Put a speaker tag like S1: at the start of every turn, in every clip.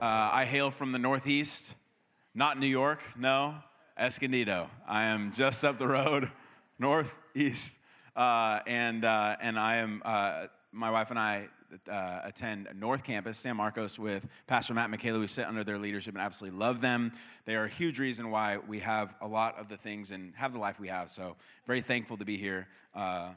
S1: Uh, I hail from the Northeast, not New York, no, Escondido. I am just up the road, northeast, uh, and uh, and I am uh, my wife and I uh, attend North Campus, San Marcos, with Pastor Matt Michaela. We sit under their leadership and absolutely love them. They are a huge reason why we have a lot of the things and have the life we have. So very thankful to be here on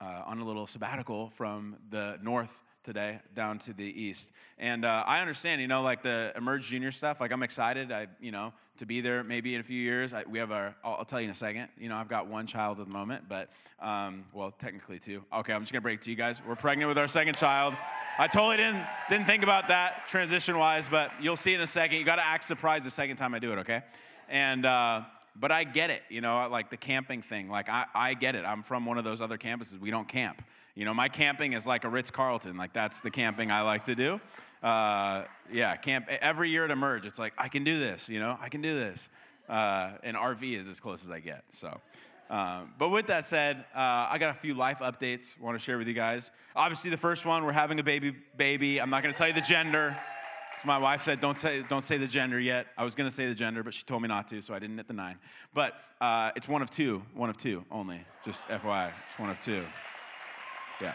S1: a little sabbatical from the North today down to the east. And uh, I understand, you know, like the Emerge Junior stuff, like I'm excited, I, you know, to be there maybe in a few years. I, we have our, I'll, I'll, tell you in a second. You know, I've got one child at the moment, but, um, well, technically two. Okay, I'm just gonna break to you guys. We're pregnant with our second child. I totally didn't, didn't think about that transition wise, but you'll see in a second. You gotta act surprised the second time I do it, okay? And, uh, but I get it, you know, like the camping thing. Like, I, I get it. I'm from one of those other campuses. We don't camp. You know, my camping is like a Ritz Carlton. Like, that's the camping I like to do. Uh, yeah, camp every year at Emerge. It's like, I can do this, you know, I can do this. Uh, and RV is as close as I get. So, um, but with that said, uh, I got a few life updates I want to share with you guys. Obviously, the first one, we're having a baby. Baby. I'm not going to tell you the gender. So my wife said, "Don't say, don't say the gender yet." I was going to say the gender, but she told me not to, so I didn't hit the nine. But uh, it's one of two, one of two only. Just FYI, it's one of two. Yeah.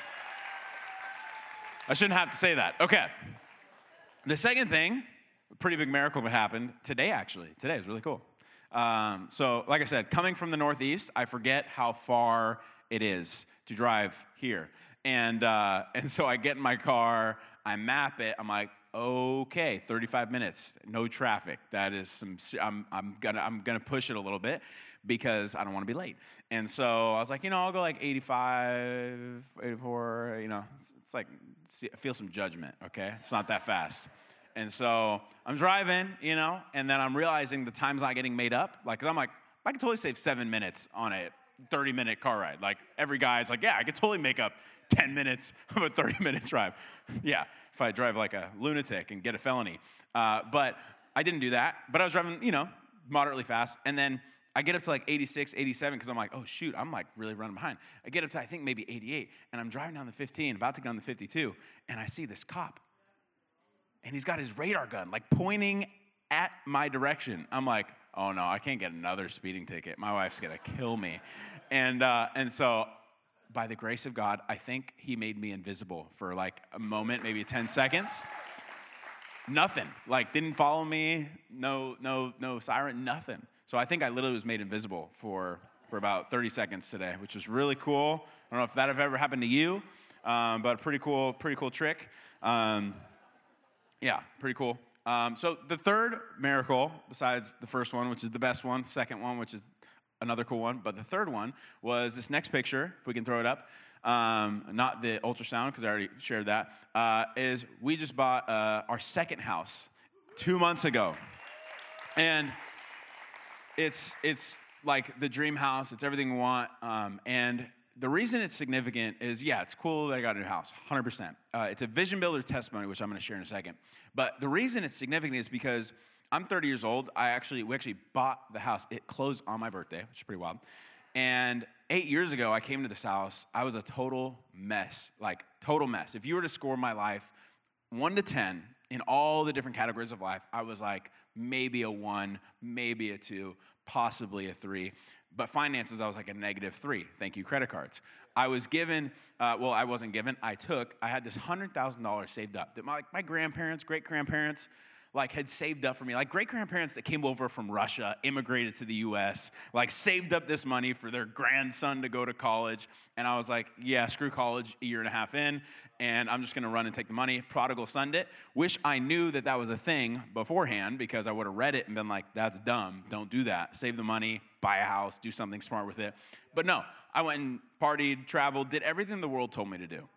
S1: I shouldn't have to say that. Okay. The second thing, pretty big miracle that happened today. Actually, today is really cool. Um, so, like I said, coming from the Northeast, I forget how far it is to drive here. And, uh, and so I get in my car, I map it, I'm like, okay, 35 minutes, no traffic. That is some, I'm, I'm, gonna, I'm gonna push it a little bit because I don't wanna be late. And so I was like, you know, I'll go like 85, 84, you know, it's, it's like, see, feel some judgment, okay? It's not that fast. And so I'm driving, you know, and then I'm realizing the time's not getting made up. Like, i I'm like, I can totally save seven minutes on a 30 minute car ride. Like, every guy's like, yeah, I could totally make up 10 minutes of a 30 minute drive. Yeah, if I drive like a lunatic and get a felony. Uh, but I didn't do that. But I was driving, you know, moderately fast. And then I get up to like 86, 87, because I'm like, oh shoot, I'm like really running behind. I get up to I think maybe 88, and I'm driving down the 15, about to get on the 52, and I see this cop. And he's got his radar gun, like pointing at my direction. I'm like, oh no, I can't get another speeding ticket. My wife's gonna kill me. And, uh, and so by the grace of God, I think He made me invisible for like a moment, maybe 10 seconds. Nothing. Like, didn't follow me, no, no, no siren, nothing. So I think I literally was made invisible for, for about 30 seconds today, which was really cool. I don't know if that have ever happened to you, um, but pretty cool, pretty cool trick. Um, yeah, pretty cool. Um, so the third miracle, besides the first one, which is the best one, second one, which is another cool one. But the third one was this next picture, if we can throw it up. Um, not the ultrasound, because I already shared that. Uh, is we just bought uh, our second house two months ago. And it's, it's like the dream house, it's everything we want. Um, and the reason it's significant is yeah, it's cool that I got a new house, 100%. Uh, it's a vision builder testimony, which I'm going to share in a second. But the reason it's significant is because I'm 30 years old. I actually, we actually bought the house. It closed on my birthday, which is pretty wild. And eight years ago, I came to this house. I was a total mess, like total mess. If you were to score my life one to 10 in all the different categories of life, I was like maybe a one, maybe a two, possibly a three. But finances, I was like a negative three. Thank you, credit cards. I was given, uh, well, I wasn't given, I took, I had this $100,000 saved up that my, my grandparents, great grandparents, like had saved up for me. Like great grandparents that came over from russia immigrated to the us like saved up this money for their grandson to go to college. And i was like yeah screw college a year and a half in and i'm just going to run and take the money. Prodigal son it wish i knew that that was a thing beforehand because i would have read it and been like that's dumb. Don't do that. Save the money buy a house do something smart with it. But no i went and partied traveled did everything the world told me to do.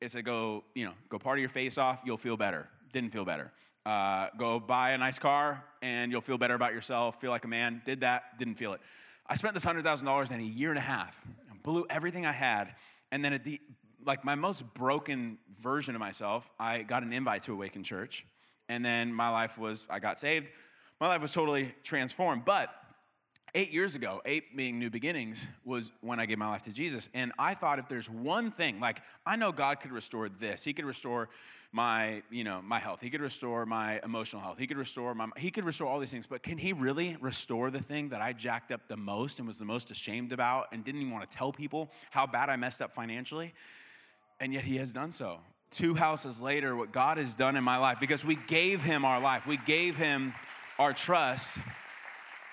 S1: Is to go, you know, go party your face off, you'll feel better. didn't feel better. Uh, go buy a nice car and you'll feel better about yourself, feel like a man. Did that, didn't feel it. I spent this $100,000 in a year and a half, blew everything I had, and then at the, like my most broken version of myself, I got an invite to Awaken Church. And then my life was, I got saved. My life was totally transformed. But eight years ago, eight being new beginnings, was when I gave my life to Jesus. And I thought if there's one thing, like I know God could restore this. He could restore my, you know, my health. He could restore my emotional health. He could restore my he could restore all these things. But can he really restore the thing that I jacked up the most and was the most ashamed about and didn't even want to tell people how bad I messed up financially? And yet he has done so. Two houses later, what God has done in my life, because we gave him our life, we gave him our trust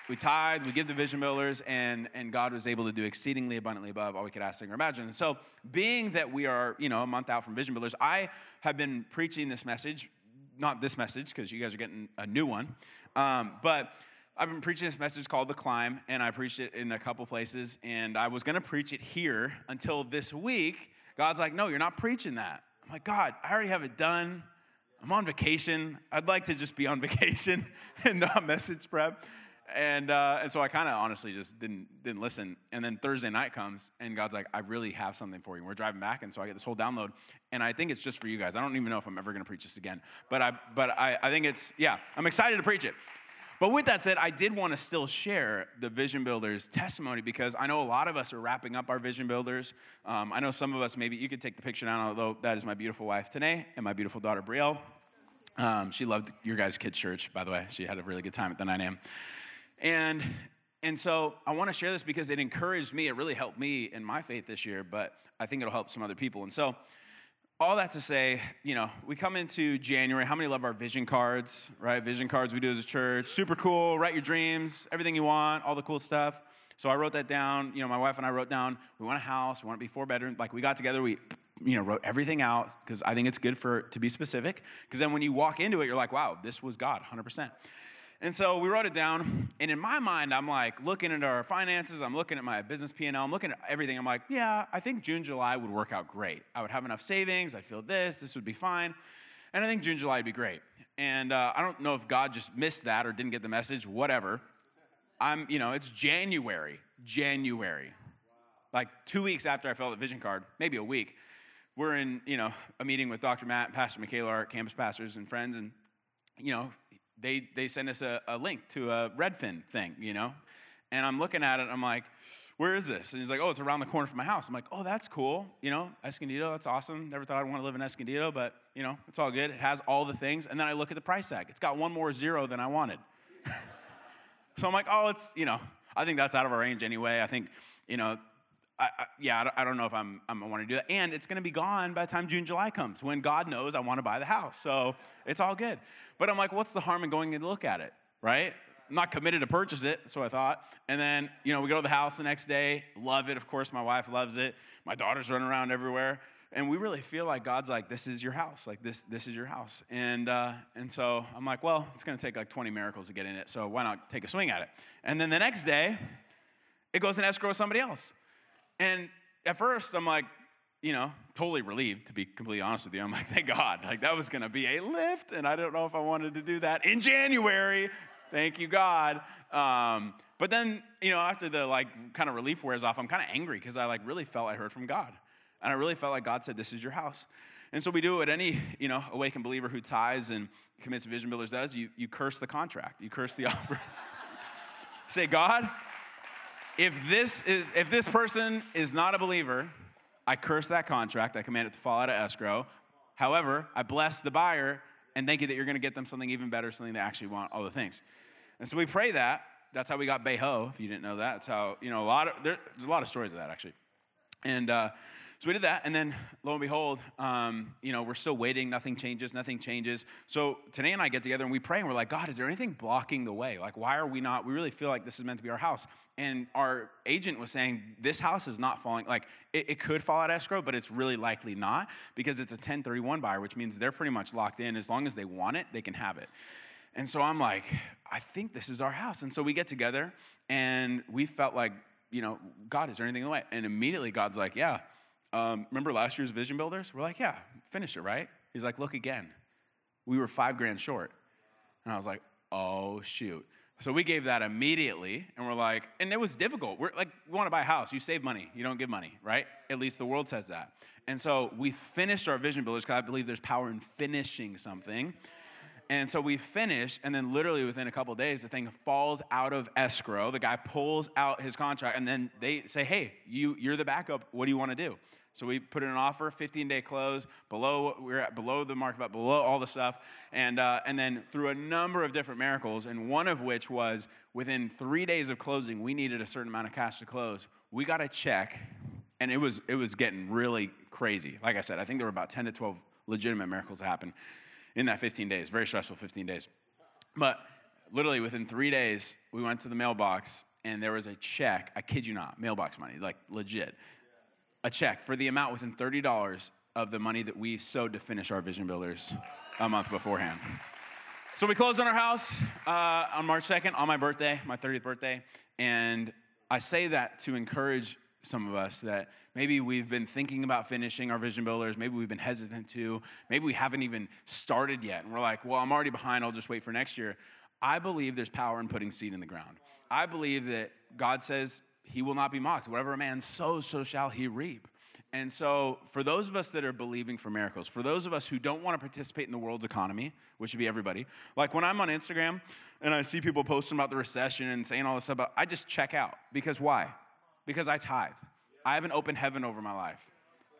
S1: we tithe, we give the vision builders, and, and God was able to do exceedingly abundantly above all we could ask, or imagine. And so, being that we are, you know, a month out from vision builders, I have been preaching this message, not this message, because you guys are getting a new one, um, but I've been preaching this message called The Climb, and I preached it in a couple places, and I was going to preach it here until this week. God's like, no, you're not preaching that. I'm like, God, I already have it done. I'm on vacation. I'd like to just be on vacation and not message prep and uh, and so I kind of honestly just didn't didn't listen. And then Thursday night comes, and God's like, "I really have something for you." And we're driving back, and so I get this whole download, and I think it's just for you guys. I don't even know if I'm ever going to preach this again, but I but I, I think it's yeah, I'm excited to preach it. But with that said, I did want to still share the Vision Builders testimony because I know a lot of us are wrapping up our Vision Builders. Um, I know some of us, maybe you could take the picture down, although that is my beautiful wife, Tanae, and my beautiful daughter, Brielle. Um, she loved your guys' kids' church, by the way. She had a really good time at the 9 a.m. And and so I want to share this because it encouraged me. It really helped me in my faith this year, but I think it'll help some other people. And so all that to say, you know, we come into January. How many love our vision cards, right? Vision cards we do as a church. Super cool. Write your dreams, everything you want, all the cool stuff. So I wrote that down. You know, my wife and I wrote down, we want a house, we want to be four bedroom. Like we got together, we, you know, wrote everything out because I think it's good for to be specific. Because then when you walk into it, you're like, wow, this was God, 100%. And so we wrote it down, and in my mind, I'm like looking at our finances, I'm looking at my business P&L, I'm looking at everything. I'm like, yeah, I think June, July would work out great. I would have enough savings, I'd feel this, this would be fine, and I think June, July would be great. And uh, I don't know if God just missed that or didn't get the message, whatever. I'm, you know, it's January, January. Like two weeks after I filled the vision card, maybe a week, we're in, you know, a meeting with Dr. Matt, Pastor Michaela, our campus pastors and friends, and you know, they, they send us a, a link to a Redfin thing, you know? And I'm looking at it, I'm like, where is this? And he's like, oh, it's around the corner from my house. I'm like, oh, that's cool. You know, Escondido, that's awesome. Never thought I'd want to live in Escondido, but, you know, it's all good. It has all the things. And then I look at the price tag. It's got one more zero than I wanted. so I'm like, oh, it's, you know, I think that's out of our range anyway. I think, you know, I, I, yeah, I don't, I don't, know if I'm, I'm, want to do that. And it's going to be gone by the time June, July comes when God knows I want to buy the house. So it's all good. But I'm like, what's the harm in going in to look at it, right? I'm not committed to purchase it, so I thought. And then, you know, we go to the house the next day, love it. Of course, my wife loves it. My daughter's running around everywhere. And we really feel like God's like, this is your house. Like, this, this is your house. And, uh, and so I'm like, well, it's going to take like 20 miracles to get in it. So why not take a swing at it? And then the next day, it goes in escrow with somebody else. And at first, I'm like, you know, totally relieved, to be completely honest with you. I'm like, thank God. Like, that was going to be a lift, and I don't know if I wanted to do that in January. Thank you, God. Um, but then, you know, after the, like, kind of relief wears off, I'm kind of angry because I, like, really felt I heard from God. And I really felt like God said, this is your house. And so we do what any, you know, awakened believer who ties and commits vision builders does. You, you curse the contract. You curse the offer. Say, God, if this is if this person is not a believer, I curse that contract. I command it to fall out of escrow. However, I bless the buyer and thank you that you're going to get them something even better, something they actually want, all the things. And so we pray that. That's how we got Beho. If you didn't know that, that's how you know a lot of there, there's a lot of stories of that actually. And uh, so we did that, and then lo and behold, um, you know, we're still waiting. Nothing changes. Nothing changes. So today and I get together and we pray, and we're like, God, is there anything blocking the way? Like, why are we not? We really feel like this is meant to be our house. And our agent was saying this house is not falling. Like, it, it could fall out escrow, but it's really likely not because it's a 1031 buyer, which means they're pretty much locked in. As long as they want it, they can have it. And so I'm like, I think this is our house. And so we get together, and we felt like, you know, God, is there anything in the way? And immediately God's like, yeah um, remember last year's vision builders? We're like, yeah, finish it, right? He's like, look again. We were five grand short. And I was like, oh, shoot. So we gave that immediately, and we're like, and it was difficult. We're like, we want to buy a house. You save money, you don't give money, right? At least the world says that. And so we finished our vision builders because I believe there's power in finishing something. And so we finished, and then literally within a couple days, the thing falls out of escrow. The guy pulls out his contract, and then they say, "Hey, you you're the backup. What do you want to do?" So we put in an offer, 15 day close, below we are at below the market, below all the stuff, and uh, and then through a number of different miracles, and one of which was within three days of closing, we needed a certain amount of cash to close. We got a check, and it was it was getting really crazy. Like I said, I think there were about 10 to 12 legitimate miracles that happened in that 15 days. Very stressful 15 days. But literally within three days, we went to the mailbox and there was a check, I kid you not, mailbox money, like legit, a check for the amount within $30 of the money that we sowed to finish our vision builders a month beforehand. So we closed on our house uh, on March 2nd, on my birthday, my 30th birthday. And I say that to encourage some of us that maybe we've been thinking about finishing our vision builders, maybe we've been hesitant to, maybe we haven't even started yet. And we're like, well, I'm already behind, I'll just wait for next year. I believe there's power in putting seed in the ground. I believe that God says he will not be mocked. Whatever a man sows, so shall he reap. And so, for those of us that are believing for miracles, for those of us who don't want to participate in the world's economy, which would be everybody, like when I'm on Instagram and I see people posting about the recession and saying all this stuff, I just check out. Because why? Because I tithe. I have an open heaven over my life.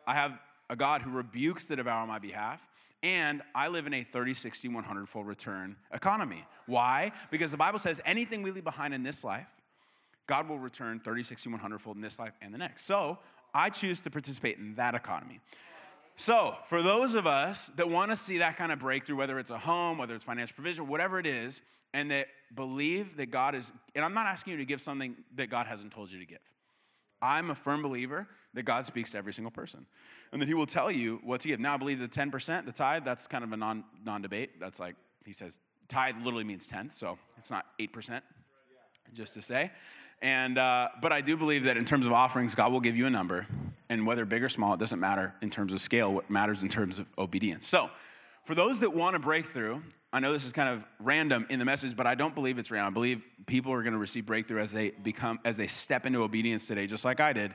S1: I have a God who rebukes the devourer on my behalf. And I live in a 30, 60, 100 fold return economy. Why? Because the Bible says anything we leave behind in this life, God will return 30, 60, 100 fold in this life and the next. So I choose to participate in that economy. So, for those of us that want to see that kind of breakthrough, whether it's a home, whether it's financial provision, whatever it is, and that believe that God is, and I'm not asking you to give something that God hasn't told you to give. I'm a firm believer that God speaks to every single person and that He will tell you what to give. Now, I believe the 10%, the tithe, that's kind of a non, non-debate. That's like, he says, tithe literally means tenth, so it's not 8%, just to say. And, uh, but I do believe that in terms of offerings, God will give you a number. And whether big or small, it doesn't matter in terms of scale. What matters in terms of obedience. So, for those that want a breakthrough, I know this is kind of random in the message, but I don't believe it's random. I believe people are going to receive breakthrough as they become, as they step into obedience today, just like I did.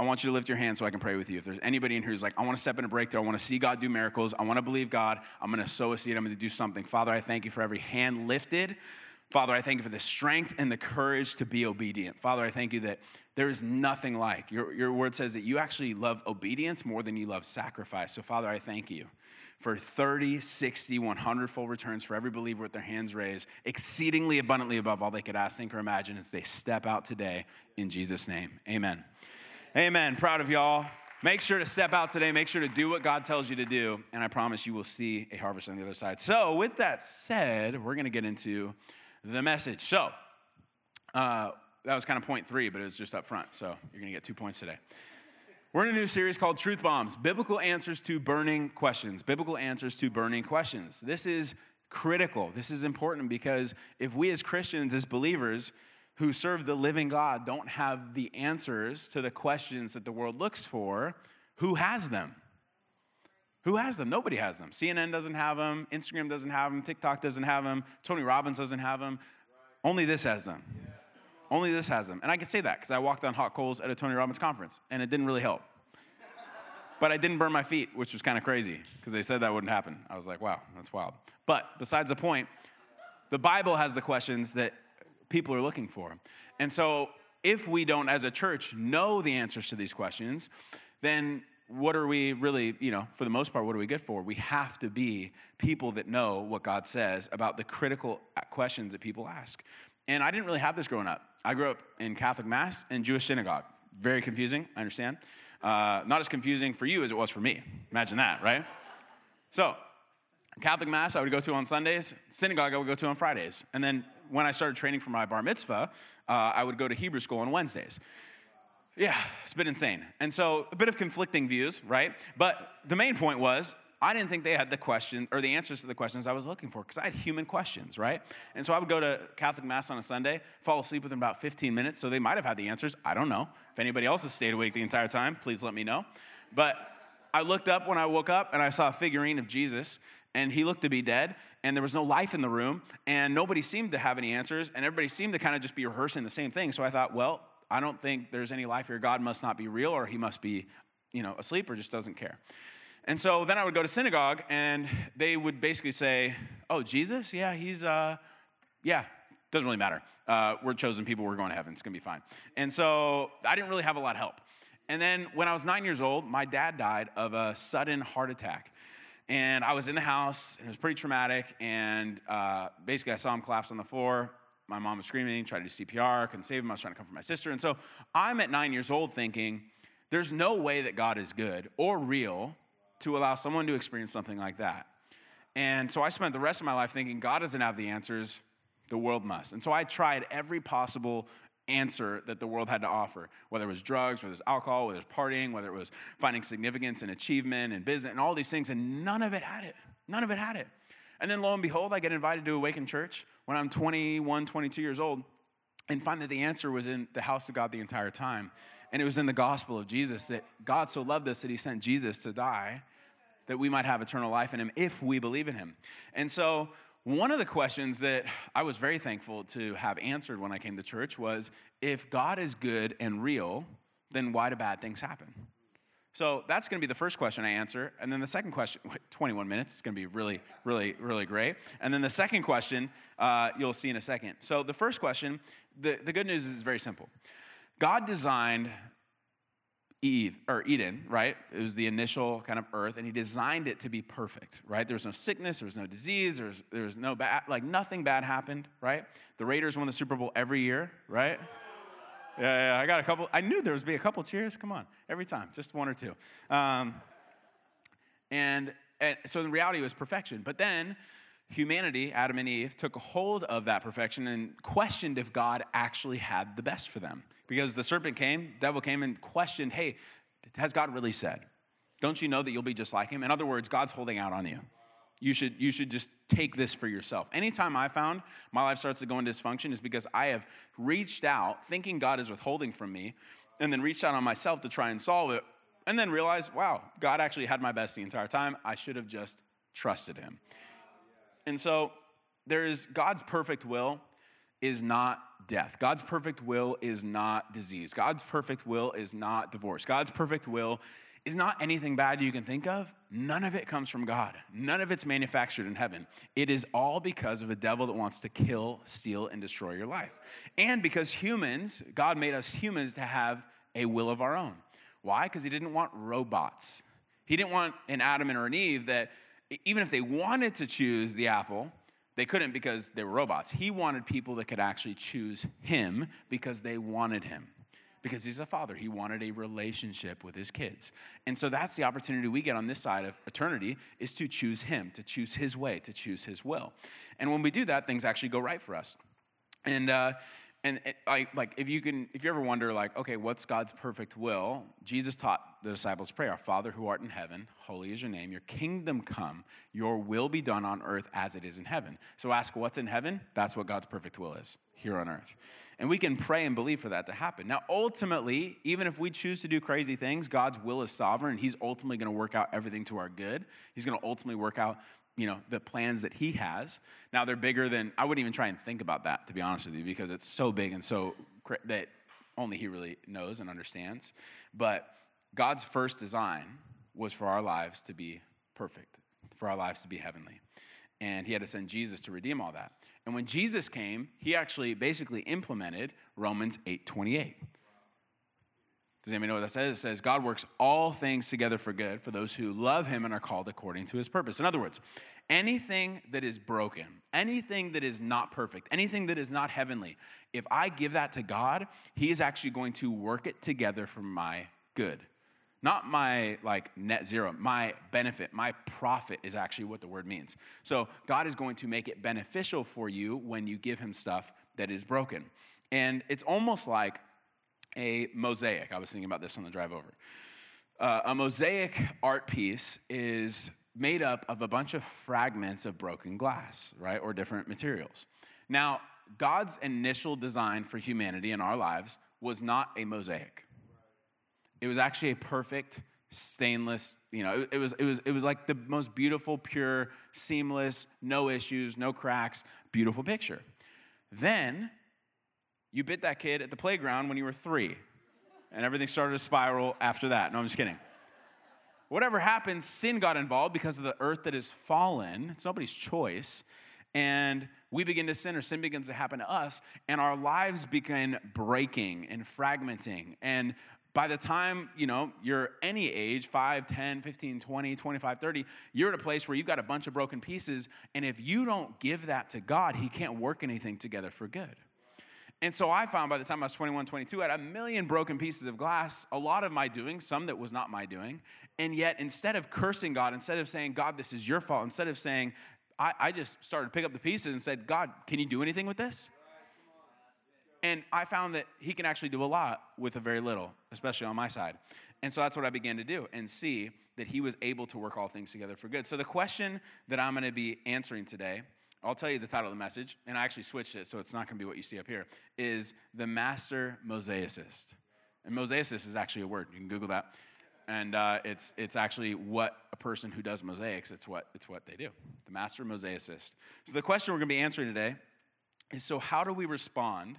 S1: I want you to lift your hand so I can pray with you. If there's anybody in here who's like, I want to step into breakthrough, I want to see God do miracles, I want to believe God, I'm going to sow a seed, I'm going to do something. Father, I thank you for every hand lifted. Father, I thank you for the strength and the courage to be obedient. Father, I thank you that there is nothing like. Your, your word says that you actually love obedience more than you love sacrifice. So, Father, I thank you for 30, 60, 100 full returns for every believer with their hands raised, exceedingly abundantly above all they could ask, think, or imagine as they step out today in Jesus' name. Amen. Amen. Proud of y'all. Make sure to step out today. Make sure to do what God tells you to do. And I promise you will see a harvest on the other side. So, with that said, we're going to get into the message. So, uh, that was kind of point three, but it was just up front. So, you're going to get two points today. We're in a new series called Truth Bombs Biblical Answers to Burning Questions. Biblical Answers to Burning Questions. This is critical. This is important because if we as Christians, as believers, who serve the living God don't have the answers to the questions that the world looks for, who has them? Who has them? Nobody has them. CNN doesn't have them. Instagram doesn't have them. TikTok doesn't have them. Tony Robbins doesn't have them. Only this has them. Only this has them. And I can say that because I walked on hot coals at a Tony Robbins conference and it didn't really help. But I didn't burn my feet, which was kind of crazy because they said that wouldn't happen. I was like, wow, that's wild. But besides the point, the Bible has the questions that people are looking for. And so if we don't, as a church, know the answers to these questions, then what are we really, you know, for the most part, what are we good for? We have to be people that know what God says about the critical questions that people ask. And I didn't really have this growing up. I grew up in Catholic Mass and Jewish synagogue. Very confusing, I understand. Uh, not as confusing for you as it was for me. Imagine that, right? So, Catholic Mass I would go to on Sundays, synagogue I would go to on Fridays. And then when I started training for my bar mitzvah, uh, I would go to Hebrew school on Wednesdays. Yeah, it's been insane. And so a bit of conflicting views, right? But the main point was I didn't think they had the question or the answers to the questions I was looking for because I had human questions, right? And so I would go to Catholic Mass on a Sunday, fall asleep within about 15 minutes. So they might have had the answers. I don't know. If anybody else has stayed awake the entire time, please let me know. But I looked up when I woke up and I saw a figurine of Jesus and he looked to be dead, and there was no life in the room, and nobody seemed to have any answers, and everybody seemed to kind of just be rehearsing the same thing. So I thought, well, I don't think there's any life here. God must not be real, or he must be, you know, asleep, or just doesn't care. And so then I would go to synagogue, and they would basically say, "Oh, Jesus? Yeah, he's, uh, yeah, doesn't really matter. Uh, we're chosen people. We're going to heaven. It's gonna be fine." And so I didn't really have a lot of help. And then when I was nine years old, my dad died of a sudden heart attack. And I was in the house, and it was pretty traumatic. And uh, basically, I saw him collapse on the floor. My mom was screaming, tried to do CPR, couldn't save him. I was trying to comfort my sister. And so I'm at nine years old thinking, there's no way that God is good or real to allow someone to experience something like that. And so I spent the rest of my life thinking, God doesn't have the answers, the world must. And so I tried every possible answer that the world had to offer, whether it was drugs, whether it was alcohol, whether it was partying, whether it was finding significance and achievement and business and all these things, and none of it had it. None of it had it. And then lo and behold, I get invited to Awaken Church when I'm 21, 22 years old, and find that the answer was in the house of God the entire time. And it was in the gospel of Jesus that God so loved us that he sent Jesus to die that we might have eternal life in him if we believe in him. And so one of the questions that I was very thankful to have answered when I came to church was if God is good and real, then why do bad things happen? So that's going to be the first question I answer. And then the second question, 21 minutes, it's going to be really, really, really great. And then the second question, uh, you'll see in a second. So the first question, the, the good news is it's very simple. God designed Eve or Eden, right? It was the initial kind of earth, and he designed it to be perfect, right? There was no sickness, there was no disease, there was, there was no bad, like nothing bad happened, right? The Raiders won the Super Bowl every year, right? Yeah, yeah, I got a couple. I knew there was be a couple cheers. Come on, every time, just one or two. Um, and, and so the reality was perfection. But then humanity, Adam and Eve, took hold of that perfection and questioned if God actually had the best for them. Because the serpent came, devil came and questioned, hey, has God really said? Don't you know that you'll be just like him? In other words, God's holding out on you. You should, you should just take this for yourself. Anytime I found my life starts to go into dysfunction is because I have reached out thinking God is withholding from me, and then reached out on myself to try and solve it, and then realized, wow, God actually had my best the entire time. I should have just trusted him. And so there is God's perfect will is not death. God's perfect will is not disease. God's perfect will is not divorce. God's perfect will is not anything bad you can think of. None of it comes from God. None of it's manufactured in heaven. It is all because of a devil that wants to kill, steal, and destroy your life. And because humans, God made us humans to have a will of our own. Why? Because He didn't want robots. He didn't want an Adam and an Eve that even if they wanted to choose the apple, they couldn't because they were robots. He wanted people that could actually choose him because they wanted him. Because he's a father, he wanted a relationship with his kids. And so that's the opportunity we get on this side of eternity is to choose him, to choose his way, to choose his will. And when we do that, things actually go right for us. And uh, and it, I, like if you can if you ever wonder like okay what's god's perfect will? Jesus taught the disciples pray our father who art in heaven holy is your name. Your kingdom come. Your will be done on earth as it is in heaven. So ask what's in heaven? That's what god's perfect will is here on earth and we can pray and believe for that to happen. Now ultimately even if we choose to do crazy things god's will is sovereign. He's ultimately going to work out everything to our good. He's going to ultimately work out you know the plans that he has. Now they're bigger than i wouldn't even try and think about that to be honest with you because it's so big and so that only he really knows and understands. But god's first design was for our lives to be perfect for our lives to be heavenly. And he had to send jesus to redeem all that and when jesus came he actually basically implemented romans 8 28 does anybody know what that says? It says, God works all things together for good for those who love him and are called according to his purpose. In other words, anything that is broken, anything that is not perfect, anything that is not heavenly, if I give that to God, he is actually going to work it together for my good. Not my like net zero, my benefit, my profit is actually what the word means. So God is going to make it beneficial for you when you give him stuff that is broken. And it's almost like a mosaic. I was thinking about this on the drive over. Uh, a mosaic art piece is made up of a bunch of fragments of broken glass, right, or different materials. Now, God's initial design for humanity in our lives was not a mosaic. It was actually a perfect stainless. You know, it, was, it, was, it was like the most beautiful, pure, seamless, no issues, no cracks, beautiful picture. Then you bit that kid at the playground when you were three, and everything started to spiral after that. No, I'm just kidding. Whatever happened, sin got involved because of the earth that is fallen. It's nobody's choice. And we begin to sin, or sin begins to happen to us, and our lives begin breaking and fragmenting. And by the time you know you're any age 5 10 15 20 25 30 you're at a place where you've got a bunch of broken pieces and if you don't give that to god he can't work anything together for good and so I found by the time I was 21, 22, I had a million broken pieces of glass, a lot of my doing, some that was not my doing. And yet, instead of cursing God, instead of saying, God, this is your fault, instead of saying, I, I just started to pick up the pieces and said, God, can you do anything with this? And I found that he can actually do a lot with a very little, especially on my side. And so that's what I began to do and see that he was able to work all things together for good. So the question that I'm going to be answering today I'll tell you the title of the message, and I actually switched it, so it's not going to be what you see up here, is The Master Mosaicist. And mosaicist is actually a word. You can Google that. And uh, it's, it's actually what a person who does mosaics, it's what, it's what they do. The Master Mosaicist. So the question we're going to be answering today is so how do we respond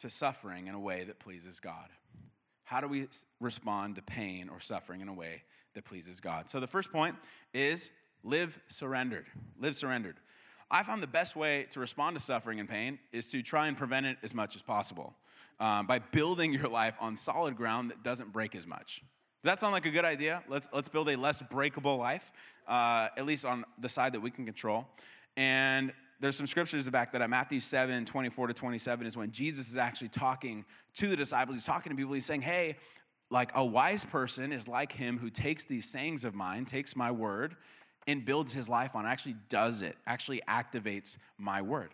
S1: to suffering in a way that pleases God? How do we respond to pain or suffering in a way that pleases God? So the first point is live surrendered. Live surrendered. I found the best way to respond to suffering and pain is to try and prevent it as much as possible um, by building your life on solid ground that doesn't break as much. Does that sound like a good idea? Let's, let's build a less breakable life, uh, at least on the side that we can control. And there's some scriptures back that. Matthew 7, 24 to 27 is when Jesus is actually talking to the disciples. He's talking to people. He's saying, hey, like a wise person is like him who takes these sayings of mine, takes my word, and builds his life on, actually does it, actually activates my word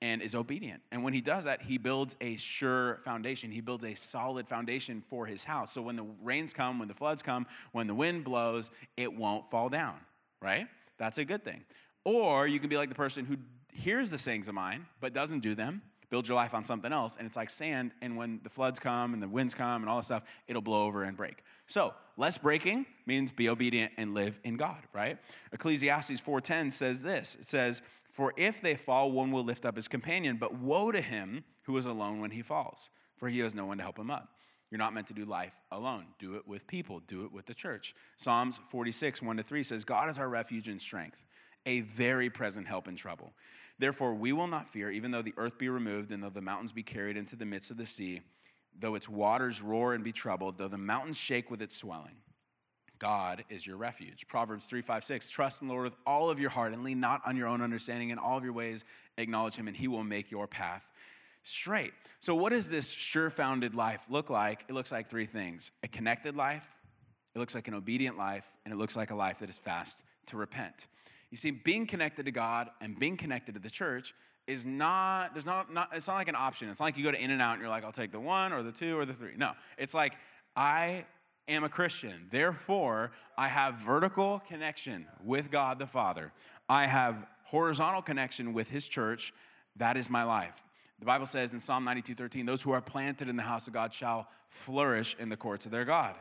S1: and is obedient. And when he does that, he builds a sure foundation. He builds a solid foundation for his house. So when the rains come, when the floods come, when the wind blows, it won't fall down, right? That's a good thing. Or you can be like the person who hears the sayings of mine, but doesn't do them build your life on something else, and it's like sand, and when the floods come and the winds come and all this stuff, it'll blow over and break. So, less breaking means be obedient and live in God, right? Ecclesiastes 4:10 says this. It says, "For if they fall, one will lift up his companion, but woe to him who is alone when he falls, for he has no one to help him up." You're not meant to do life alone. Do it with people. Do it with the church. Psalms 46, 1 to 3 says, God is our refuge and strength, a very present help in trouble. Therefore, we will not fear, even though the earth be removed, and though the mountains be carried into the midst of the sea, though its waters roar and be troubled, though the mountains shake with its swelling. God is your refuge. Proverbs 3, 5, 6. Trust in the Lord with all of your heart and lean not on your own understanding. In all of your ways, acknowledge him, and he will make your path straight. So, what does this sure founded life look like? It looks like three things a connected life, it looks like an obedient life, and it looks like a life that is fast to repent. You see, being connected to God and being connected to the church is not, there's not, not, it's not like an option. It's not like you go to In and Out and you're like, I'll take the one or the two or the three. No, it's like, I am a Christian. Therefore, I have vertical connection with God the Father. I have horizontal connection with His church. That is my life. The Bible says in Psalm 92 13, those who are planted in the house of God shall flourish in the courts of their God.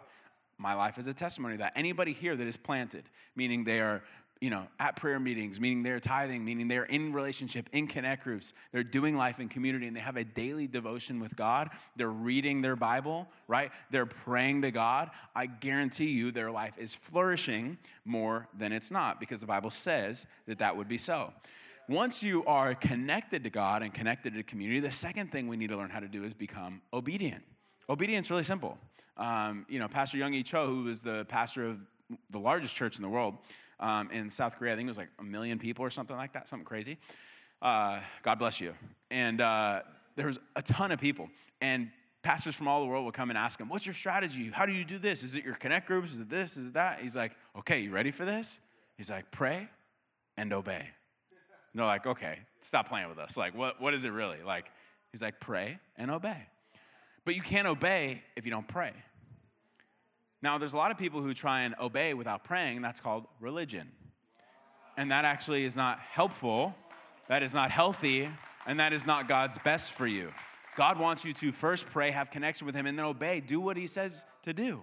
S1: My life is a testimony that anybody here that is planted, meaning they are you know, at prayer meetings, meaning they're tithing, meaning they're in relationship, in connect groups, they're doing life in community, and they have a daily devotion with God. They're reading their Bible, right? They're praying to God. I guarantee you their life is flourishing more than it's not because the Bible says that that would be so. Once you are connected to God and connected to community, the second thing we need to learn how to do is become obedient. Obedience really simple. Um, you know, Pastor Young E. Cho, who was the pastor of the largest church in the world, um, in South Korea. I think it was like a million people or something like that, something crazy. Uh, God bless you. And uh, there was a ton of people. And pastors from all the world would come and ask him, What's your strategy? How do you do this? Is it your connect groups? Is it this? Is it that? He's like, Okay, you ready for this? He's like, Pray and obey. And they're like, Okay, stop playing with us. Like, what, what is it really? Like, he's like, Pray and obey. But you can't obey if you don't pray. Now, there's a lot of people who try and obey without praying. That's called religion. And that actually is not helpful, that is not healthy, and that is not God's best for you. God wants you to first pray, have connection with Him, and then obey. Do what He says to do.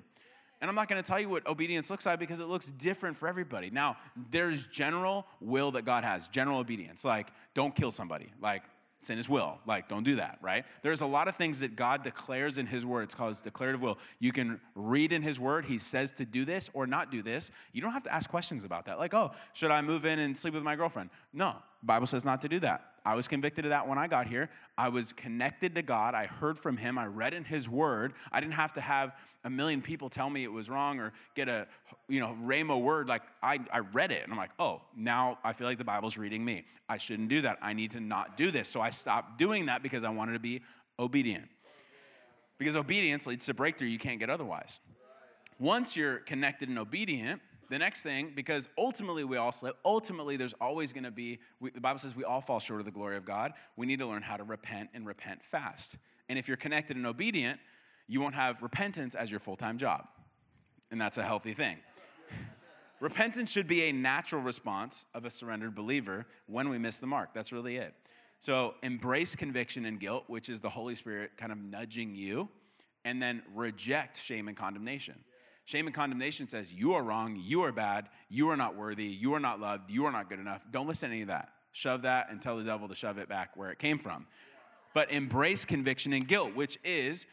S1: And I'm not going to tell you what obedience looks like because it looks different for everybody. Now, there's general will that God has, general obedience, like don't kill somebody, like it's in his will. Like, don't do that, right? There's a lot of things that God declares in his word. It's called his declarative will. You can read in his word, he says to do this or not do this. You don't have to ask questions about that. Like, oh, should I move in and sleep with my girlfriend? No, Bible says not to do that. I was convicted of that when I got here. I was connected to God. I heard from Him. I read in His Word. I didn't have to have a million people tell me it was wrong or get a, you know, rhema word. Like I, I read it and I'm like, oh, now I feel like the Bible's reading me. I shouldn't do that. I need to not do this. So I stopped doing that because I wanted to be obedient. Because obedience leads to breakthrough you can't get otherwise. Once you're connected and obedient, the next thing, because ultimately we all slip, ultimately there's always going to be, we, the Bible says we all fall short of the glory of God. We need to learn how to repent and repent fast. And if you're connected and obedient, you won't have repentance as your full time job. And that's a healthy thing. repentance should be a natural response of a surrendered believer when we miss the mark. That's really it. So embrace conviction and guilt, which is the Holy Spirit kind of nudging you, and then reject shame and condemnation. Shame and condemnation says, You are wrong, you are bad, you are not worthy, you are not loved, you are not good enough. Don't listen to any of that. Shove that and tell the devil to shove it back where it came from. But embrace conviction and guilt, which is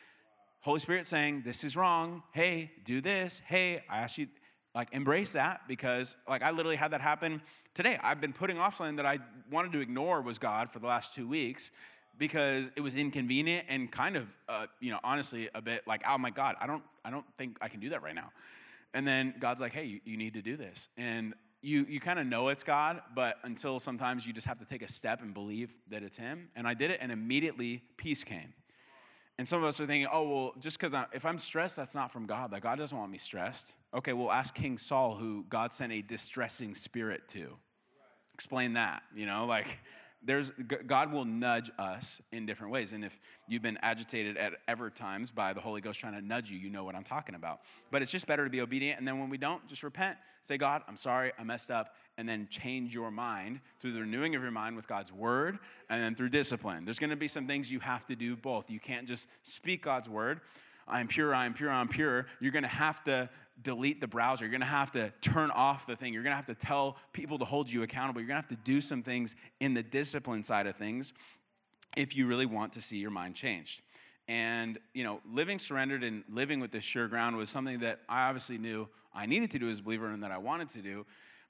S1: Holy Spirit saying, This is wrong. Hey, do this. Hey, I ask you, like, embrace that because, like, I literally had that happen today. I've been putting off something that I wanted to ignore was God for the last two weeks because it was inconvenient and kind of, uh, you know, honestly, a bit like, oh my God, I don't, I don't think I can do that right now. And then God's like, hey, you, you need to do this. And you, you kind of know it's God, but until sometimes you just have to take a step and believe that it's Him. And I did it, and immediately peace came. And some of us are thinking, oh, well, just because if I'm stressed, that's not from God. Like, God doesn't want me stressed. Okay, well, ask King Saul, who God sent a distressing spirit to. Explain that, you know, like there's God will nudge us in different ways. And if you've been agitated at ever times by the Holy Ghost trying to nudge you, you know what I'm talking about. But it's just better to be obedient. And then when we don't, just repent. Say, God, I'm sorry, I messed up. And then change your mind through the renewing of your mind with God's word and then through discipline. There's gonna be some things you have to do both. You can't just speak God's word. I'm pure, I'm pure, I'm pure. You're gonna have to delete the browser. You're going to have to turn off the thing. You're going to have to tell people to hold you accountable. You're going to have to do some things in the discipline side of things if you really want to see your mind changed. And, you know, living surrendered and living with this sure ground was something that I obviously knew I needed to do as a believer and that I wanted to do,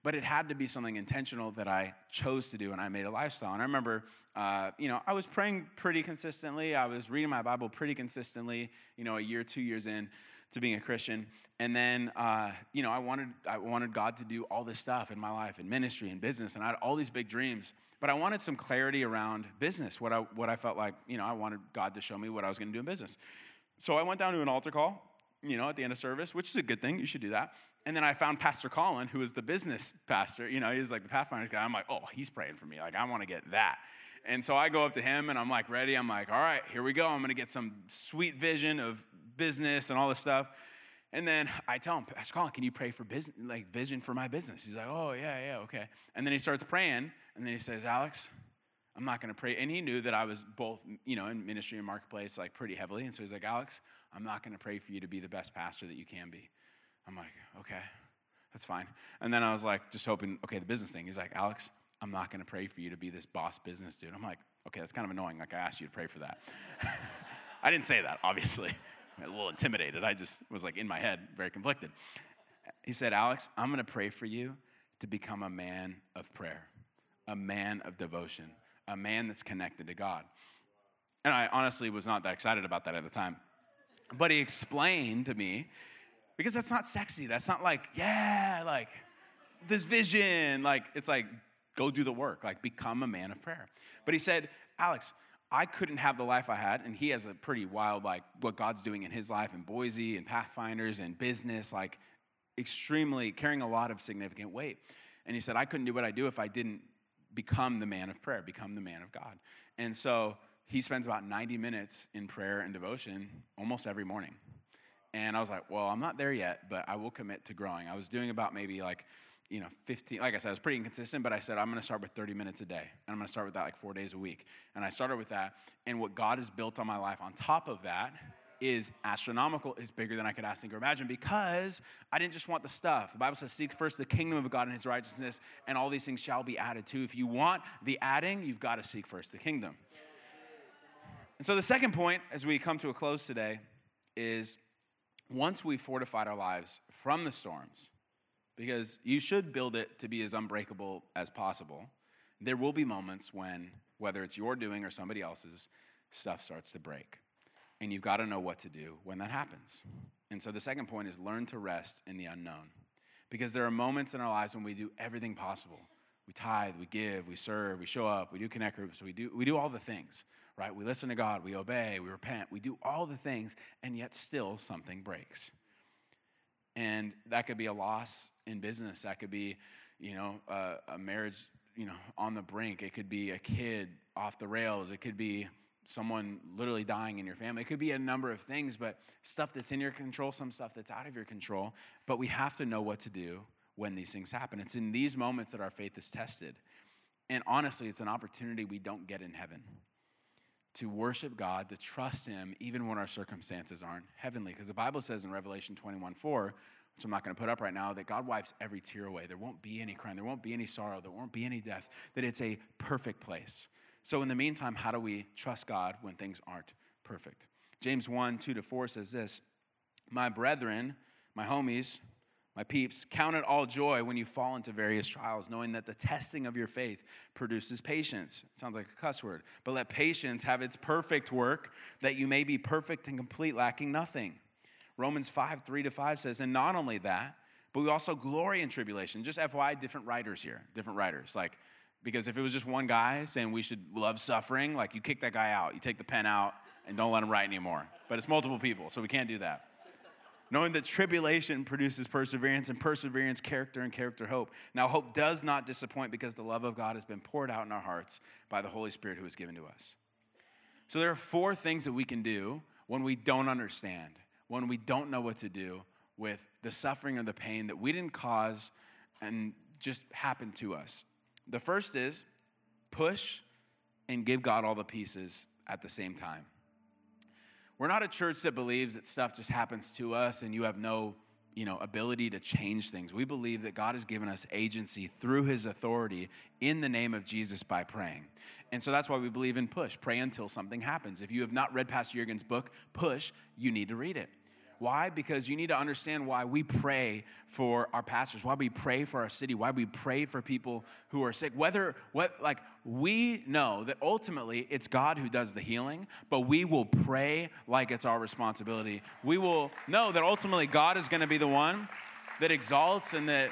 S1: but it had to be something intentional that I chose to do and I made a lifestyle. And I remember, uh, you know, I was praying pretty consistently. I was reading my Bible pretty consistently, you know, a year, two years in to being a Christian. And then, uh, you know, I wanted, I wanted God to do all this stuff in my life, in ministry, and business, and I had all these big dreams. But I wanted some clarity around business, what I, what I felt like, you know, I wanted God to show me what I was going to do in business. So I went down to an altar call, you know, at the end of service, which is a good thing. You should do that. And then I found Pastor Colin, who was the business pastor. You know, he's like the Pathfinder guy. I'm like, oh, he's praying for me. Like, I want to get that. And so I go up to him and I'm like, ready. I'm like, all right, here we go. I'm going to get some sweet vision of business and all this stuff. And then I tell him, Pastor Colin, can you pray for business, like vision for my business? He's like, oh, yeah, yeah, okay. And then he starts praying, and then he says, Alex, I'm not going to pray. And he knew that I was both, you know, in ministry and marketplace, like pretty heavily. And so he's like, Alex, I'm not going to pray for you to be the best pastor that you can be. I'm like, okay, that's fine. And then I was like, just hoping, okay, the business thing. He's like, Alex, I'm not going to pray for you to be this boss business dude. I'm like, okay, that's kind of annoying. Like, I asked you to pray for that. I didn't say that, obviously a little intimidated. I just was like in my head, very conflicted. He said, Alex, I'm going to pray for you to become a man of prayer, a man of devotion, a man that's connected to God. And I honestly was not that excited about that at the time. But he explained to me, because that's not sexy. That's not like, yeah, like this vision. Like, it's like, go do the work, like become a man of prayer. But he said, Alex, I couldn't have the life I had, and he has a pretty wild, like, what God's doing in his life in Boise and Pathfinders and business, like, extremely carrying a lot of significant weight. And he said, I couldn't do what I do if I didn't become the man of prayer, become the man of God. And so he spends about 90 minutes in prayer and devotion almost every morning. And I was like, well, I'm not there yet, but I will commit to growing. I was doing about maybe like you know, 15, like I said, I was pretty inconsistent, but I said, I'm going to start with 30 minutes a day. And I'm going to start with that like four days a week. And I started with that. And what God has built on my life on top of that is astronomical, is bigger than I could ask, think, or imagine because I didn't just want the stuff. The Bible says, Seek first the kingdom of God and his righteousness, and all these things shall be added to. If you want the adding, you've got to seek first the kingdom. And so the second point, as we come to a close today, is once we've fortified our lives from the storms, because you should build it to be as unbreakable as possible, there will be moments when, whether it's your doing or somebody else's, stuff starts to break. And you've got to know what to do when that happens. And so the second point is learn to rest in the unknown. Because there are moments in our lives when we do everything possible. We tithe, we give, we serve, we show up, we do connect groups, we do, we do all the things, right? We listen to God, we obey, we repent, we do all the things, and yet still something breaks. And that could be a loss in business. That could be, you know, a, a marriage, you know, on the brink. It could be a kid off the rails. It could be someone literally dying in your family. It could be a number of things, but stuff that's in your control, some stuff that's out of your control. But we have to know what to do when these things happen. It's in these moments that our faith is tested. And honestly, it's an opportunity we don't get in heaven to worship God, to trust Him, even when our circumstances aren't heavenly. Because the Bible says in Revelation 21 4, which I'm not going to put up right now, that God wipes every tear away. There won't be any crime, there won't be any sorrow, there won't be any death, that it's a perfect place. So, in the meantime, how do we trust God when things aren't perfect? James 1 2 to 4 says this My brethren, my homies, my peeps, count it all joy when you fall into various trials, knowing that the testing of your faith produces patience. It sounds like a cuss word. But let patience have its perfect work, that you may be perfect and complete, lacking nothing. Romans 5 3 to 5 says, And not only that, but we also glory in tribulation. Just FYI, different writers here, different writers. Like, because if it was just one guy saying we should love suffering, like you kick that guy out, you take the pen out, and don't let him write anymore. But it's multiple people, so we can't do that. Knowing that tribulation produces perseverance, and perseverance, character, and character, hope. Now, hope does not disappoint because the love of God has been poured out in our hearts by the Holy Spirit who is given to us. So, there are four things that we can do when we don't understand, when we don't know what to do with the suffering or the pain that we didn't cause and just happened to us. The first is push and give God all the pieces at the same time. We're not a church that believes that stuff just happens to us and you have no you know, ability to change things. We believe that God has given us agency through his authority in the name of Jesus by praying. And so that's why we believe in push. Pray until something happens. If you have not read Pastor Jurgen's book, Push, you need to read it. Why? Because you need to understand why we pray for our pastors, why we pray for our city, why we pray for people who are sick. Whether what like we know that ultimately it's God who does the healing, but we will pray like it's our responsibility. We will know that ultimately God is going to be the one that exalts and that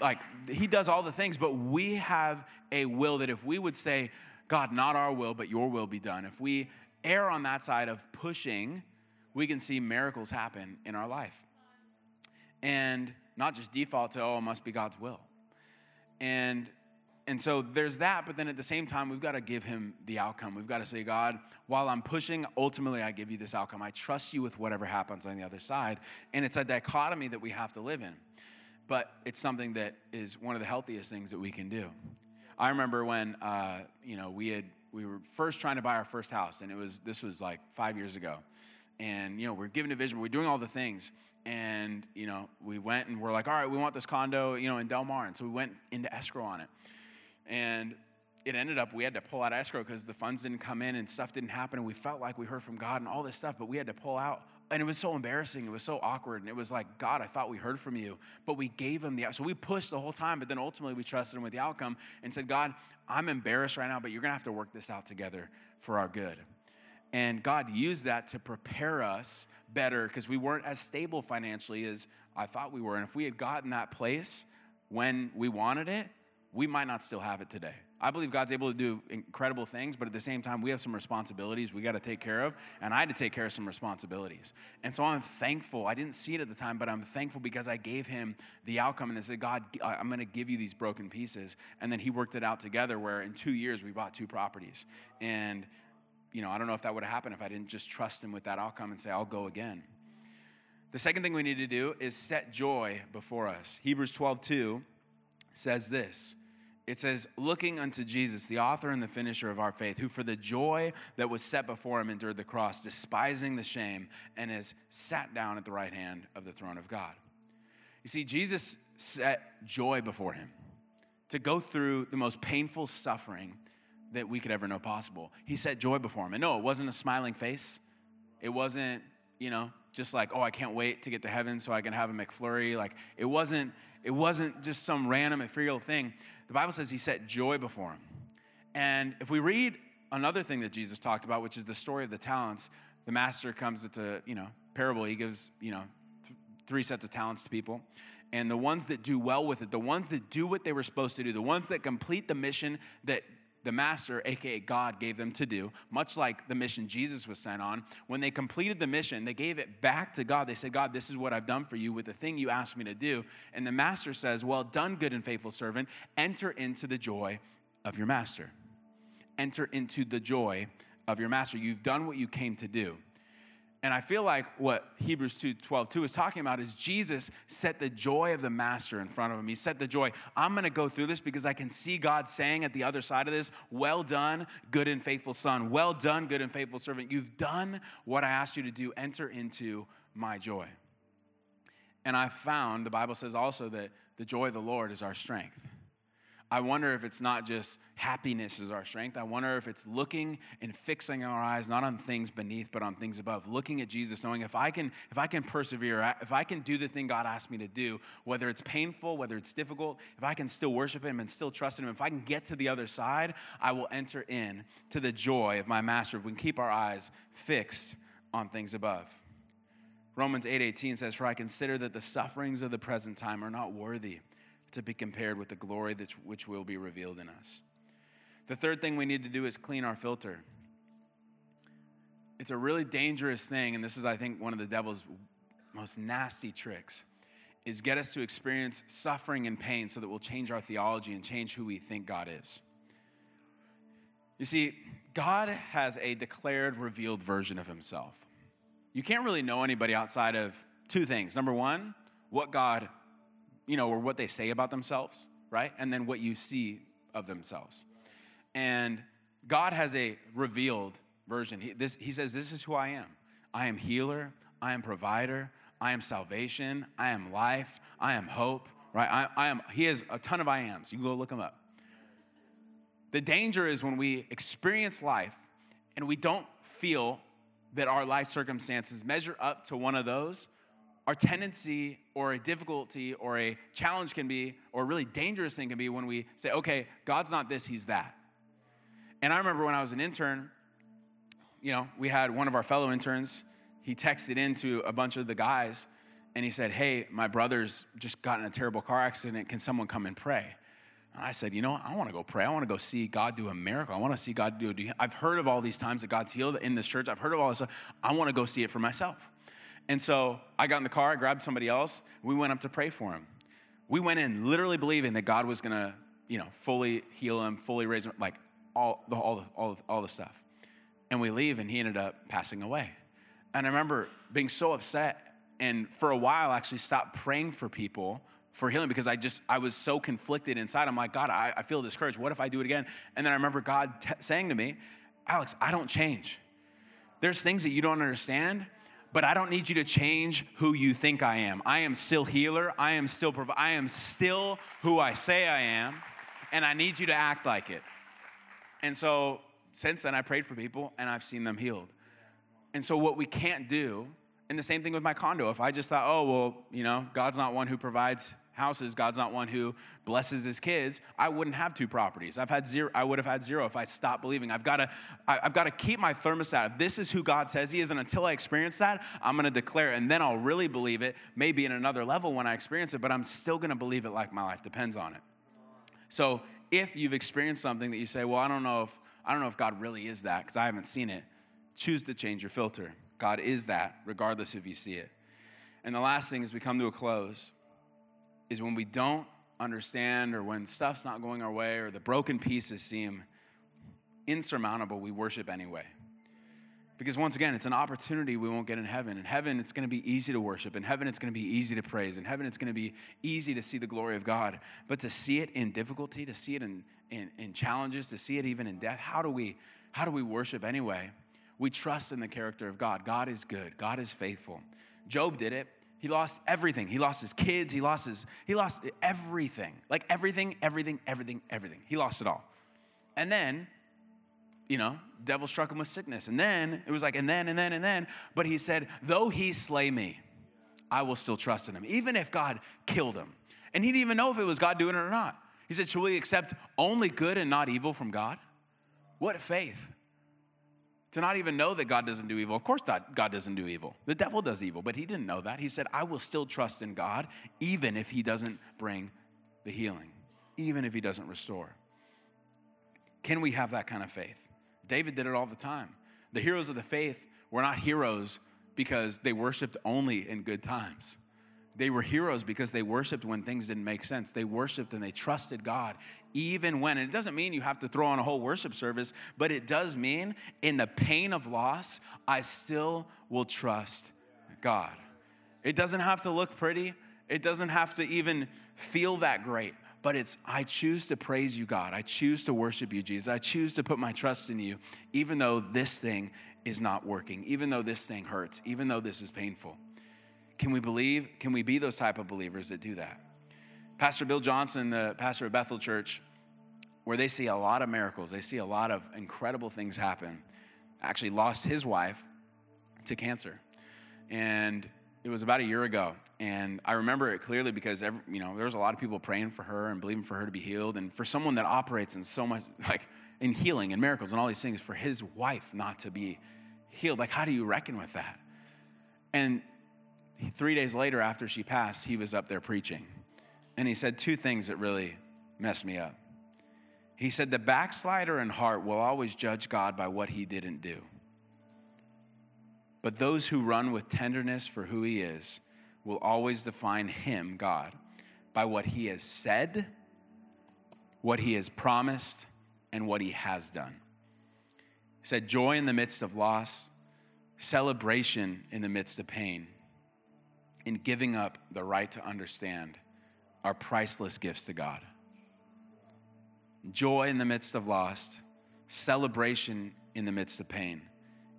S1: like he does all the things, but we have a will that if we would say, God, not our will, but your will be done. If we err on that side of pushing we can see miracles happen in our life. And not just default to, oh, it must be God's will. And and so there's that, but then at the same time, we've got to give him the outcome. We've got to say, God, while I'm pushing, ultimately I give you this outcome. I trust you with whatever happens on the other side. And it's a dichotomy that we have to live in. But it's something that is one of the healthiest things that we can do. I remember when uh, you know we had we were first trying to buy our first house, and it was this was like five years ago and you know we're given a vision we're doing all the things. And you know we went and we're like all right we want this condo you know in del mar. And so we went into escrow on it. And it ended up we had to pull out escrow because the funds didn't come in and stuff didn't happen. And we felt like we heard from god and all this stuff but we had to pull out. And it was so embarrassing. It was so awkward. And it was like god i thought we heard from you. But we gave him the so we pushed the whole time but then ultimately we trusted him with the outcome and said god i'm embarrassed right now but you're going to have to work this out together for our good and God used that to prepare us better because we weren't as stable financially as I thought we were. And if we had gotten that place when we wanted it, we might not still have it today. I believe God's able to do incredible things, but at the same time, we have some responsibilities we got to take care of, and I had to take care of some responsibilities. And so I'm thankful. I didn't see it at the time, but I'm thankful because I gave him the outcome and I said, God, I'm going to give you these broken pieces. And then he worked it out together where in two years we bought two properties. And you know, I don't know if that would have happened if I didn't just trust him with that outcome and say, I'll go again. The second thing we need to do is set joy before us. Hebrews 12, 2 says this it says, looking unto Jesus, the author and the finisher of our faith, who for the joy that was set before him endured the cross, despising the shame, and has sat down at the right hand of the throne of God. You see, Jesus set joy before him to go through the most painful suffering that we could ever know possible. He set joy before him. And no, it wasn't a smiling face. It wasn't, you know, just like, oh, I can't wait to get to heaven so I can have a McFlurry. Like, it wasn't, it wasn't just some random ethereal thing. The Bible says he set joy before him. And if we read another thing that Jesus talked about, which is the story of the talents, the master comes to, you know, parable. He gives, you know, th- three sets of talents to people. And the ones that do well with it, the ones that do what they were supposed to do, the ones that complete the mission that the master, aka God, gave them to do, much like the mission Jesus was sent on. When they completed the mission, they gave it back to God. They said, God, this is what I've done for you with the thing you asked me to do. And the master says, Well done, good and faithful servant. Enter into the joy of your master. Enter into the joy of your master. You've done what you came to do. And I feel like what Hebrews 2 12 2 is talking about is Jesus set the joy of the master in front of him. He set the joy. I'm going to go through this because I can see God saying at the other side of this, Well done, good and faithful son. Well done, good and faithful servant. You've done what I asked you to do. Enter into my joy. And I found the Bible says also that the joy of the Lord is our strength. I wonder if it's not just happiness is our strength. I wonder if it's looking and fixing our eyes not on things beneath, but on things above. Looking at Jesus, knowing if I can, if I can persevere, if I can do the thing God asked me to do, whether it's painful, whether it's difficult, if I can still worship Him and still trust in Him, if I can get to the other side, I will enter in to the joy of my Master. If we can keep our eyes fixed on things above. Romans 8:18 says, "For I consider that the sufferings of the present time are not worthy." To be compared with the glory that, which will be revealed in us. The third thing we need to do is clean our filter. It's a really dangerous thing, and this is, I think, one of the devil's most nasty tricks, is get us to experience suffering and pain so that we'll change our theology and change who we think God is. You see, God has a declared, revealed version of himself. You can't really know anybody outside of two things. Number one, what God you know, or what they say about themselves, right? And then what you see of themselves. And God has a revealed version. He, this, he says, This is who I am. I am healer, I am provider, I am salvation, I am life, I am hope, right? I, I am, he has a ton of I ams. You can go look them up. The danger is when we experience life and we don't feel that our life circumstances measure up to one of those, our tendency or a difficulty or a challenge can be, or a really dangerous thing can be when we say, okay, God's not this, He's that. And I remember when I was an intern, you know, we had one of our fellow interns, he texted into a bunch of the guys and he said, hey, my brother's just got in a terrible car accident. Can someone come and pray? And I said, you know, I want to go pray. I want to go see God do a miracle. I want to see God do. I've heard of all these times that God's healed in this church. I've heard of all this stuff. I want to go see it for myself. And so I got in the car, I grabbed somebody else, we went up to pray for him. We went in literally believing that God was gonna, you know, fully heal him, fully raise him, like all the, all the, all the, all the stuff. And we leave, and he ended up passing away. And I remember being so upset, and for a while, actually stopped praying for people for healing because I just I was so conflicted inside. I'm like, God, I, I feel discouraged. What if I do it again? And then I remember God t- saying to me, Alex, I don't change. There's things that you don't understand, but I don't need you to change who you think I am. I am still healer. I am still prov- I am still who I say I am, and I need you to act like it. And so since then I prayed for people and I've seen them healed. And so what we can't do, and the same thing with my condo, if I just thought, "Oh, well, you know, God's not one who provides houses, God's not one who blesses his kids, I wouldn't have two properties. I've had zero, I would have had zero if I stopped believing. I've got to, I've got to keep my thermostat. This is who God says he is, and until I experience that, I'm gonna declare it, and then I'll really believe it, maybe in another level when I experience it, but I'm still gonna believe it like my life depends on it. So if you've experienced something that you say, well, I don't know if I don't know if God really is that, because I haven't seen it, choose to change your filter. God is that, regardless if you see it. And the last thing as we come to a close is when we don't understand or when stuff's not going our way or the broken pieces seem insurmountable, we worship anyway. Because once again, it's an opportunity we won't get in heaven. In heaven, it's going to be easy to worship. In heaven, it's going to be easy to praise. In heaven, it's going to be easy to see the glory of God. But to see it in difficulty, to see it in, in, in challenges, to see it even in death, how do we how do we worship anyway? We trust in the character of God. God is good. God is faithful. Job did it. He lost everything. He lost his kids. He lost his, he lost everything. Like everything, everything, everything, everything. He lost it all. And then you know, devil struck him with sickness. And then it was like, and then, and then, and then. But he said, though he slay me, I will still trust in him, even if God killed him. And he didn't even know if it was God doing it or not. He said, Should we accept only good and not evil from God? What faith. To not even know that God doesn't do evil. Of course, God doesn't do evil. The devil does evil, but he didn't know that. He said, I will still trust in God, even if he doesn't bring the healing, even if he doesn't restore. Can we have that kind of faith? David did it all the time. The heroes of the faith were not heroes because they worshiped only in good times. They were heroes because they worshiped when things didn't make sense. They worshiped and they trusted God even when, and it doesn't mean you have to throw on a whole worship service, but it does mean in the pain of loss, I still will trust God. It doesn't have to look pretty, it doesn't have to even feel that great, but it's I choose to praise you, God. I choose to worship you, Jesus. I choose to put my trust in you, even though this thing is not working, even though this thing hurts, even though this is painful. Can we believe? Can we be those type of believers that do that? Pastor Bill Johnson, the pastor of Bethel Church, where they see a lot of miracles, they see a lot of incredible things happen, actually lost his wife to cancer. And it was about a year ago. And I remember it clearly because, every, you know, there was a lot of people praying for her and believing for her to be healed. And for someone that operates in so much, like in healing and miracles and all these things, for his wife not to be healed, like, how do you reckon with that? And three days later, after she passed, he was up there preaching. And he said two things that really messed me up. He said, The backslider in heart will always judge God by what he didn't do. But those who run with tenderness for who he is will always define him, God, by what he has said, what he has promised, and what he has done. He said, Joy in the midst of loss, celebration in the midst of pain, in giving up the right to understand are priceless gifts to God. Joy in the midst of loss, celebration in the midst of pain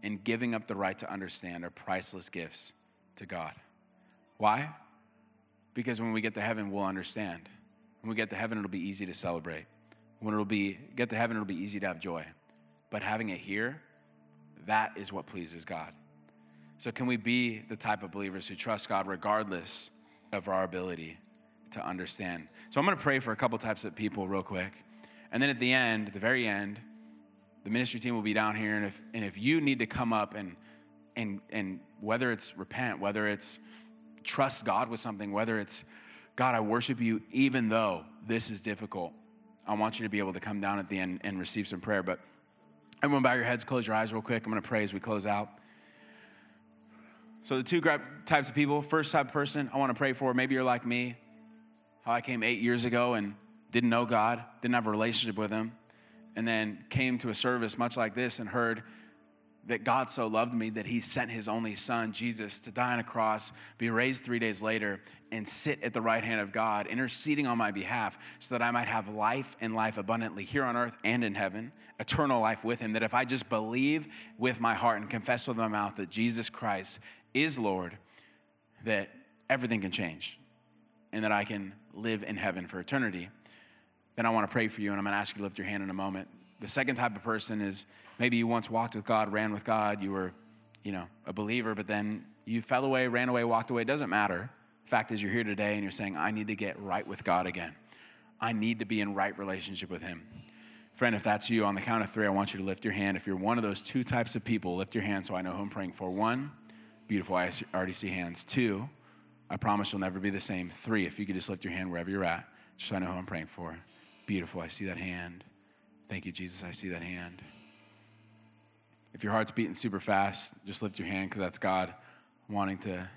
S1: and giving up the right to understand are priceless gifts to God. Why? Because when we get to heaven, we'll understand. When we get to heaven, it'll be easy to celebrate. When it'll be get to heaven, it'll be easy to have joy. But having it here, that is what pleases God. So can we be the type of believers who trust God regardless of our ability to understand? So I'm going to pray for a couple types of people real quick. And then at the end, the very end, the ministry team will be down here. And if, and if you need to come up and, and, and whether it's repent, whether it's trust God with something, whether it's, God, I worship you even though this is difficult, I want you to be able to come down at the end and receive some prayer. But everyone, bow your heads, close your eyes real quick. I'm going to pray as we close out. So, the two types of people first type of person I want to pray for, maybe you're like me, how I came eight years ago and didn't know God, didn't have a relationship with Him and then came to a service much like this and heard that God so loved me that he sent his only son, Jesus, to die on a cross, be raised three days later, and sit at the right hand of God, interceding on my behalf so that I might have life and life abundantly here on earth and in heaven, eternal life with him. That if I just believe with my heart and confess with my mouth that Jesus Christ is Lord, that everything can change and that I can live in heaven for eternity then I want to pray for you, and I'm going to ask you to lift your hand in a moment. The second type of person is maybe you once walked with God, ran with God, you were, you know, a believer, but then you fell away, ran away, walked away. It doesn't matter. Fact is, you're here today and you're saying, I need to get right with God again. I need to be in right relationship with Him. Friend, if that's you, on the count of three, I want you to lift your hand. If you're one of those two types of people, lift your hand so I know who I'm praying for. One, beautiful, I already see hands. Two, I promise you'll never be the same. Three, if you could just lift your hand wherever you're at, just so I know who I'm praying for. Beautiful. I see that hand. Thank you, Jesus. I see that hand. If your heart's beating super fast, just lift your hand because that's God wanting to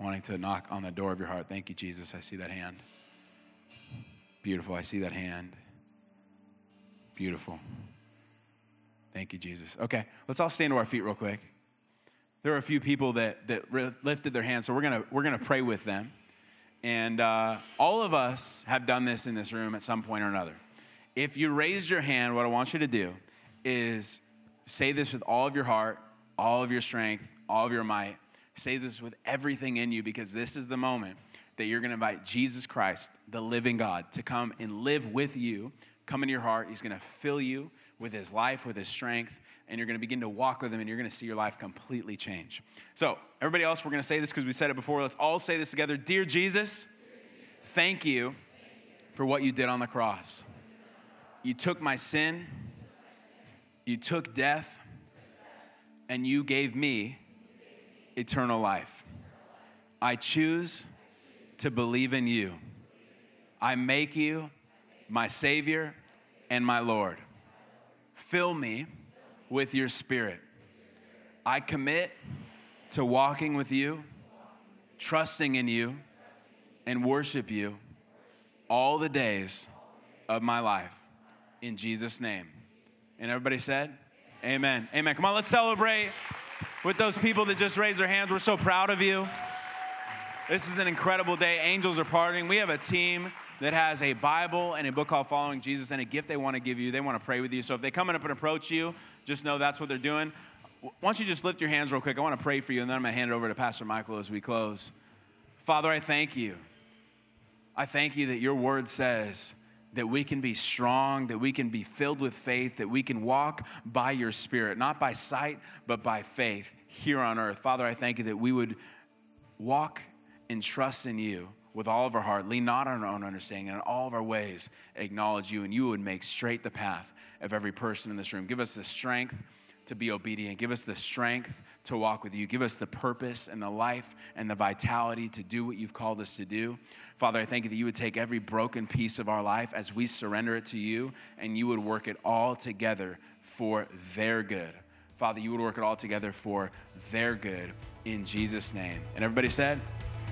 S1: wanting to knock on the door of your heart. Thank you, Jesus. I see that hand. Beautiful. I see that hand. Beautiful. Thank you, Jesus. Okay, let's all stand to our feet real quick. There are a few people that, that lifted their hands, so we're gonna, we're gonna pray with them. And uh, all of us have done this in this room at some point or another. If you raised your hand, what I want you to do is say this with all of your heart, all of your strength, all of your might. Say this with everything in you because this is the moment that you're going to invite Jesus Christ, the living God, to come and live with you, come into your heart. He's going to fill you with his life, with his strength, and you're going to begin to walk with him and you're going to see your life completely change. So, everybody else, we're going to say this because we said it before. Let's all say this together Dear Jesus, thank you for what you did on the cross. You took my sin, you took death, and you gave me eternal life. I choose to believe in you. I make you my Savior and my Lord. Fill me with your Spirit. I commit to walking with you, trusting in you, and worship you all the days of my life. In Jesus' name. And everybody said, Amen. Amen. Come on, let's celebrate with those people that just raised their hands. We're so proud of you. This is an incredible day. Angels are partying. We have a team that has a Bible and a book called Following Jesus and a gift they want to give you. They want to pray with you. So if they come up and approach you, just know that's what they're doing. Why don't you just lift your hands real quick? I want to pray for you, and then I'm going to hand it over to Pastor Michael as we close. Father, I thank you. I thank you that your word says that we can be strong, that we can be filled with faith, that we can walk by your spirit, not by sight, but by faith here on earth. Father, I thank you that we would walk and trust in you with all of our heart, lean not on our own understanding, and in all of our ways acknowledge you, and you would make straight the path of every person in this room. Give us the strength to be obedient. Give us the strength to walk with you. Give us the purpose and the life and the vitality to do what you've called us to do. Father, I thank you that you would take every broken piece of our life as we surrender it to you, and you would work it all together for their good. Father, you would work it all together for their good in Jesus' name. And everybody said,